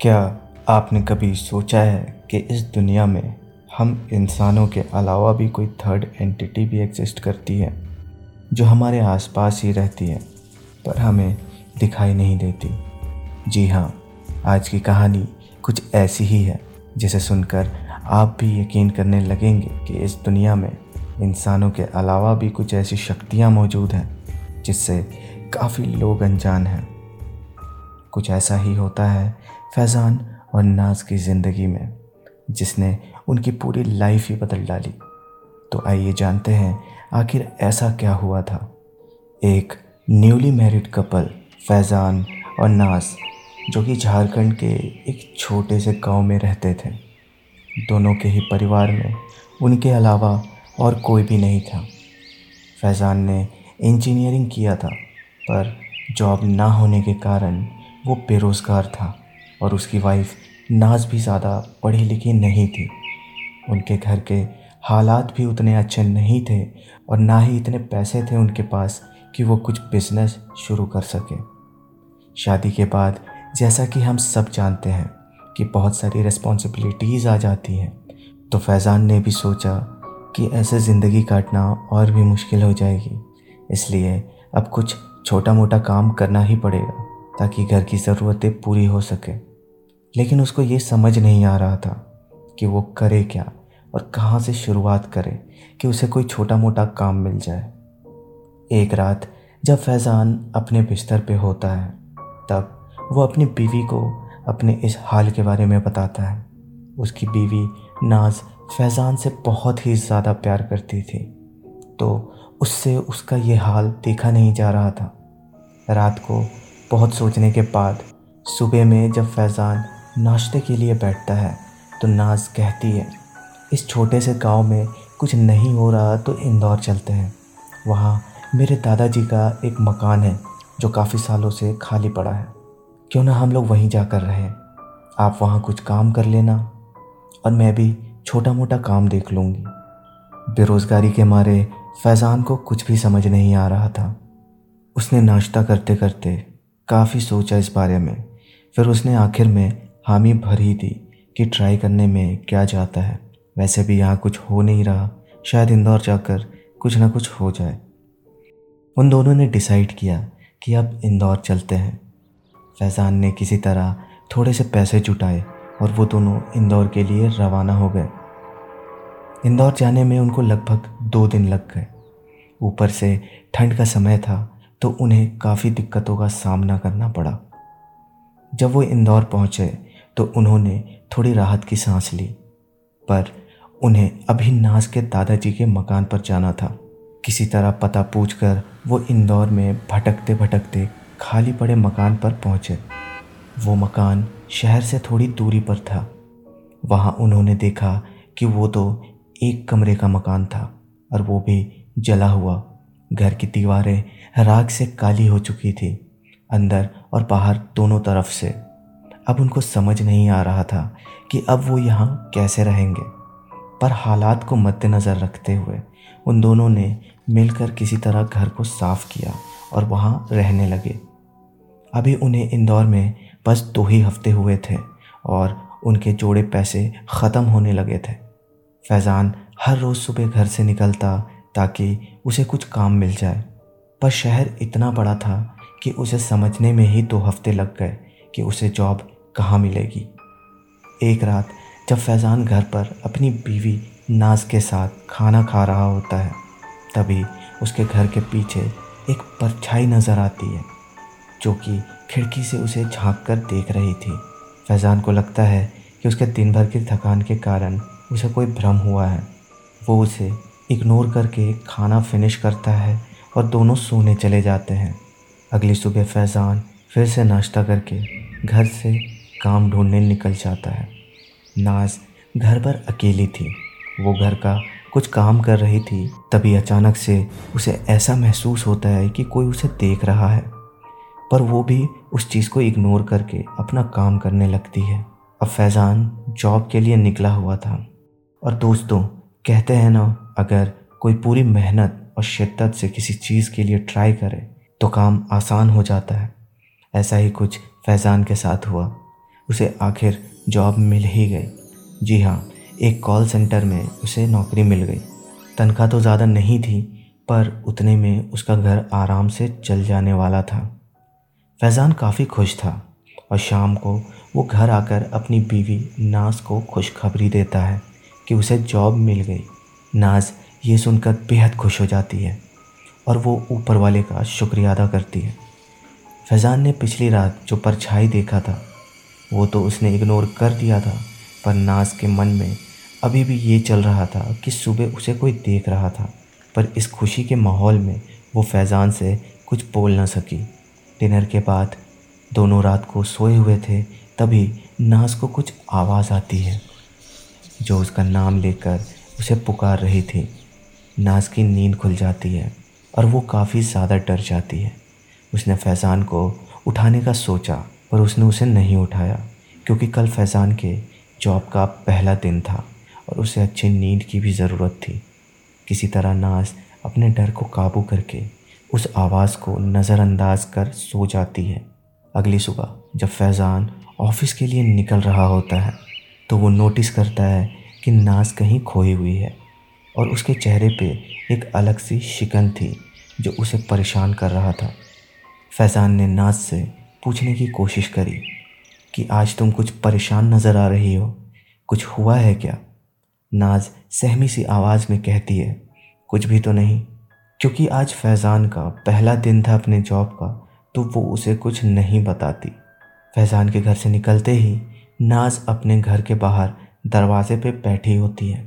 क्या आपने कभी सोचा है कि इस दुनिया में हम इंसानों के अलावा भी कोई थर्ड एंटिटी भी एग्जिस्ट करती है, जो हमारे आसपास ही रहती है, पर हमें दिखाई नहीं देती? जी हाँ आज की कहानी कुछ ऐसी ही है, जिसे सुनकर आप भी यकीन करने लगेंगे कि इस दुनिया में इंसानों के अलावा भी कुछ ऐसी शक्तियाँ मौजूद हैं, जिससे काफ़ी लोग अनजान हैं। कुछ ऐसा ही होता है फैज़ान और नाज की ज़िंदगी में जिसने उनकी पूरी लाइफ ही बदल डाली। तो आइए जानते हैं, आखिर ऐसा क्या हुआ था? एक न्यूली मैरिड कपल, फैज़ान और नाज, जो कि झारखंड के एक छोटे से गाँव में रहते थे। दोनों के ही परिवार में उनके अलावा और कोई भी नहीं था। फैज़ान ने इंजीनियरिंग किया था, पर जॉब ना होने के कारण वो बेरोज़गार था। और उसकी वाइफ नाज भी ज़्यादा पढ़ी लिखी नहीं थी। उनके घर के हालात भी उतने अच्छे नहीं थे और ना ही इतने पैसे थे उनके पास कि वो कुछ बिज़नेस शुरू कर सके। शादी के बाद जैसा कि हम सब जानते हैं कि बहुत सारी रिस्पॉन्सिबिलिटीज़ आ जाती हैं तो फैज़ान ने भी सोचा कि ऐसे ज़िंदगी काटना और भी मुश्किल हो जाएगी। इसलिए अब कुछ छोटा मोटा काम करना ही पड़ेगा ताकि घर की ज़रूरतें पूरी हो सके। लेकिन उसको ये समझ नहीं आ रहा था कि वो करे क्या और कहाँ से शुरुआत करे कि उसे कोई छोटा मोटा काम मिल जाए। एक रात जब फैज़ान अपने बिस्तर पे होता है, तब वो अपनी बीवी को अपने इस हाल के बारे में बताता है। उसकी बीवी नाज फैज़ान से बहुत ही ज़्यादा प्यार करती थी तो उससे उसका ये हाल देखा नहीं जा रहा था। रात को बहुत सोचने के बाद सुबह में जब फैज़ान नाश्ते के लिए बैठता है तो नाज कहती है, इस छोटे से गाँव में कुछ नहीं हो रहा तो इंदौर चलते हैं। वहाँ मेरे दादाजी का एक मकान है, जो काफ़ी सालों से खाली पड़ा है। क्यों ना हम लोग वहीं जाकर रहें? आप वहाँ कुछ काम कर लेना, और मैं भी छोटा मोटा काम देख लूँगी। बेरोज़गारी के मारे फैज़ान को कुछ भी समझ नहीं आ रहा था। उसने नाश्ता करते करते काफ़ी सोचा इस बारे में। फिर उसने आखिर में हामी भर ही दी कि ट्राई करने में क्या जाता है। वैसे भी यहाँ कुछ हो नहीं रहा। शायद इंदौर जाकर कुछ ना कुछ हो जाए। उन दोनों ने डिसाइड किया कि अब इंदौर चलते हैं। फैज़ान ने किसी तरह थोड़े से पैसे जुटाए और वो दोनों इंदौर के लिए रवाना हो गए। इंदौर जाने में उनको लगभग दो दिन लग गए। ऊपर से ठंड का समय था तो उन्हें काफ़ी दिक्कतों का सामना करना पड़ा। जब वो इंदौर पहुँचे तो उन्होंने थोड़ी राहत की सांस ली, पर उन्हें अभी नाज के दादाजी के मकान पर जाना था। किसी तरह पता पूछकर वो इंदौर में भटकते भटकते खाली पड़े मकान पर पहुँचे। वो मकान शहर से थोड़ी दूरी पर था। वहाँ उन्होंने देखा कि वो तो एक कमरे का मकान था और वो भी जला हुआ। घर की दीवारें राख से काली हो चुकी थी, अंदर और बाहर दोनों तरफ़ से। अब उनको समझ नहीं आ रहा था कि अब वो यहाँ कैसे रहेंगे। पर हालात को मद्देनज़र रखते हुए उन दोनों ने मिलकर किसी तरह घर को साफ़ किया और वहाँ रहने लगे। अभी उन्हें इंदौर में बस दो ही हफ़्ते हुए थे और उनके जोड़े पैसे ख़त्म होने लगे थे। फैज़ान हर रोज़ सुबह घर से निकलता ताकि उसे कुछ काम मिल जाए। पर शहर इतना बड़ा था कि उसे समझने में ही दो हफ़्ते लग गए कि उसे जॉब कहाँ मिलेगी। एक रात जब फैज़ान घर पर अपनी बीवी नाज के साथ खाना खा रहा होता है, तभी उसके घर के पीछे एक परछाई नज़र आती है, जो कि खिड़की से उसे झाँक कर देख रही थी। फैज़ान को लगता है कि उसके दिन भर की थकान के कारण उसे कोई भ्रम हुआ है। वो उसे इग्नोर करके खाना फिनिश करता है और दोनों सोने चले जाते हैं। अगली सुबह फैज़ान फिर से नाश्ता करके घर से काम ढूँढने निकल जाता है। नाज घर पर अकेली थी। वो घर का कुछ काम कर रही थी, तभी अचानक से उसे ऐसा महसूस होता है कि कोई उसे देख रहा है। पर वो भी उस चीज़ को इग्नोर करके अपना काम करने लगती है। अब फैज़ान जॉब के लिए निकला हुआ था। और दोस्तों, कहते हैं ना, अगर कोई पूरी मेहनत और शिद्दत से किसी चीज़ के लिए ट्राई करे तो काम आसान हो जाता है। ऐसा ही कुछ फैज़ान के साथ हुआ। उसे आखिर जॉब मिल ही गई। जी हाँ एक कॉल सेंटर में उसे नौकरी मिल गई। तनख्वाह तो ज़्यादा नहीं थी, पर उतने में उसका घर आराम से चल जाने वाला था। फैज़ान काफ़ी खुश था और शाम को वो घर आकर अपनी बीवी नाज को खुशखबरी देता है कि उसे जॉब मिल गई। नाज ये सुनकर बेहद खुश हो जाती है और वो ऊपर वाले का शुक्रिया अदा करती है। फैज़ान ने पिछली रात जो परछाई देखा था वो तो उसने इग्नोर कर दिया था, पर नाज के मन में अभी भी ये चल रहा था कि सुबह उसे कोई देख रहा था, पर इस खुशी के माहौल में वो फैज़ान से कुछ बोल ना सकी। डिनर के बाद दोनों रात को सोए हुए थे, तभी नाज को कुछ आवाज़ आती है, जो उसका नाम लेकर उसे पुकार रही थी। नाज की नींद खुल जाती है और वो काफ़ी ज़्यादा डर जाती है। उसने फैज़ान को उठाने का सोचा। पर उसने उसे नहीं उठाया, क्योंकि कल फैज़ान के जॉब का पहला दिन था और उसे अच्छी नींद की भी ज़रूरत थी। किसी तरह नाज अपने डर को काबू करके उस आवाज़ को नज़रअंदाज कर सो जाती है। अगली सुबह जब फैज़ान ऑफ़िस के लिए निकल रहा होता है तो वो नोटिस करता है कि नाज कहीं खोई हुई है और उसके चेहरे पे एक अलग सी शिकन थी जो उसे परेशान कर रहा था। फैज़ान ने नाज से पूछने की कोशिश करी कि आज तुम कुछ परेशान नज़र आ रही हो। कुछ हुआ है क्या? नाज सहमी सी आवाज़ में कहती है, कुछ भी तो नहीं। क्योंकि आज फैज़ान का पहला दिन था अपने जॉब का तो वो उसे कुछ नहीं बताती। फैज़ान के घर से निकलते ही नाज अपने घर के बाहर दरवाजे पे बैठी होती है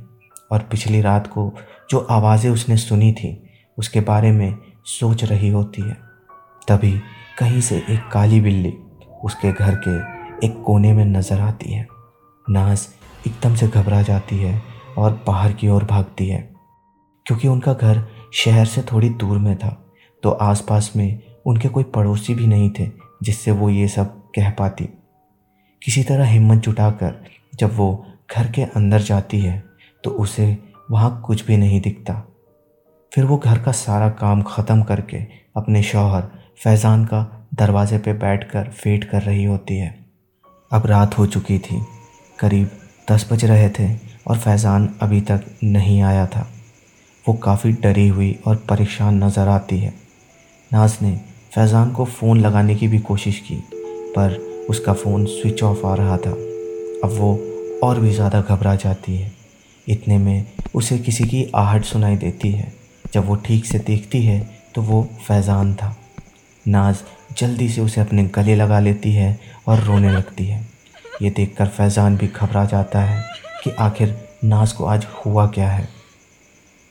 और पिछली रात को जो आवाज़ें उसने सुनी थी, उसके बारे में सोच रही होती है। तभी कहीं से एक काली बिल्ली उसके घर के एक कोने में नज़र आती है। नाज एकदम से घबरा जाती है और बाहर की ओर भागती है। क्योंकि उनका घर शहर से थोड़ी दूर में था तो आसपास में उनके कोई पड़ोसी भी नहीं थे जिससे वो ये सब कह पाती। किसी तरह हिम्मत जुटाकर जब वो घर के अंदर जाती है तो उसे वहाँ कुछ भी नहीं दिखता। फिर वो घर का सारा काम ख़त्म करके अपने शौहर फैज़ान का दरवाजे पे बैठकर वेट कर रही होती है। अब रात हो चुकी थी। करीब दस बज रहे थे और फैज़ान अभी तक नहीं आया था। वो काफ़ी डरी हुई और परेशान नज़र आती है। नाज ने फैज़ान को फ़ोन लगाने की भी कोशिश की, पर उसका फ़ोन स्विच ऑफ़ आ रहा था। अब वो और भी ज़्यादा घबरा जाती है। इतने में उसे किसी की आहट सुनाई देती है। जब वो ठीक से देखती है तो वो फैज़ान था। नाज जल्दी से उसे अपने गले लगा लेती है और रोने लगती है। ये देखकर फैज़ान भी घबरा जाता है कि आखिर नाज को आज हुआ क्या है।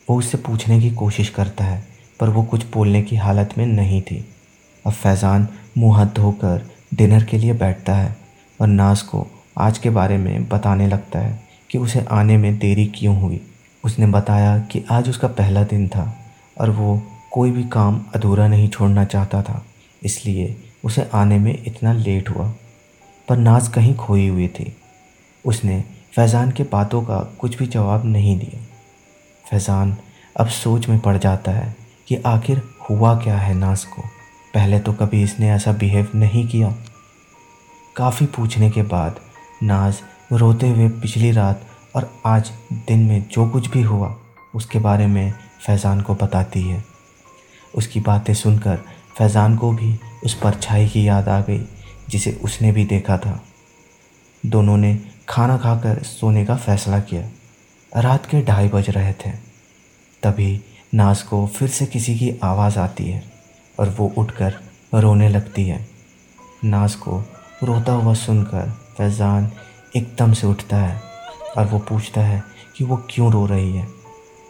वो उससे पूछने की कोशिश करता है, पर वो कुछ बोलने की हालत में नहीं थी। अब फैज़ान मुँह हाथ धोकर डिनर के लिए बैठता है और नाज को आज के बारे में बताने लगता है कि उसे आने में देरी क्यों हुई। उसने बताया कि आज उसका पहला दिन था और वो कोई भी काम अधूरा नहीं छोड़ना चाहता था, इसलिए उसे आने में इतना लेट हुआ। पर नाज कहीं खोई हुई थी। उसने फैज़ान के बातों का कुछ भी जवाब नहीं दिया। फैज़ान अब सोच में पड़ जाता है कि आखिर हुआ क्या है नाज को। पहले तो कभी इसने ऐसा बिहेव नहीं किया। काफ़ी पूछने के बाद नाज रोते हुए पिछली रात और आज दिन में जो कुछ भी हुआ, उसके बारे में फैज़ान को बताती है। उसकी बातें सुनकर फैज़ान को भी उस परछाई की याद आ गई, जिसे उसने भी देखा था। दोनों ने खाना खाकर सोने का फैसला किया। रात के ढाई बज रहे थे। तभी नाज को फिर से किसी की आवाज़ आती है और वो उठकर रोने लगती है। नाज को रोता हुआ सुनकर फैज़ान एकदम से उठता है और वो पूछता है कि वो क्यों रो रही है।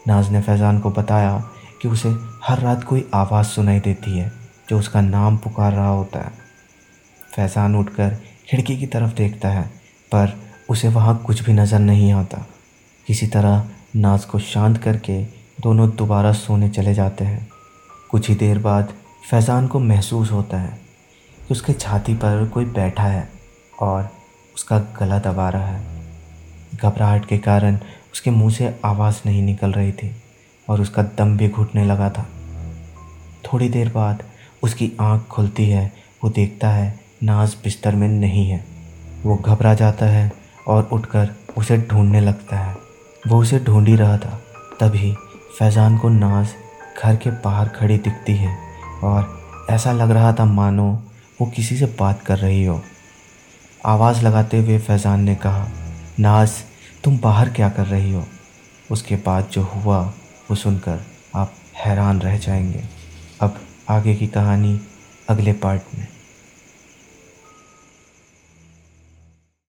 नाज ने फैज़ान को बताया कि उसे हर रात कोई आवाज़ सुनाई देती है, जो उसका नाम पुकार रहा होता है। फैज़ान उठकर खिड़की की तरफ़ देखता है, पर उसे वहाँ कुछ भी नज़र नहीं आता। किसी तरह नाज को शांत करके दोनों दोबारा सोने चले जाते हैं। कुछ ही देर बाद फैज़ान को महसूस होता है कि उसके छाती पर कोई बैठा है और उसका गला दबा रहा है। घबराहट के कारण उसके मुँह से आवाज़ नहीं निकल रही थी। और उसका दम भी घुटने लगा था। थोड़ी देर बाद उसकी आँख खुलती है, वो देखता है नाज बिस्तर में नहीं है। वो घबरा जाता है और उठकर उसे ढूँढने लगता है। वो उसे ढूंढ ही रहा था। तभी फैज़ान को नाज घर के बाहर खड़ी दिखती है और ऐसा लग रहा था, मानो वो किसी से बात कर रही हो। आवाज़ लगाते हुए फैज़ान ने कहा, नाज, तुम बाहर क्या कर रही हो? उसके बाद जो हुआ वो सुनकर आप हैरान रह जाएँगे। अब आगे की कहानी अगले पार्ट में।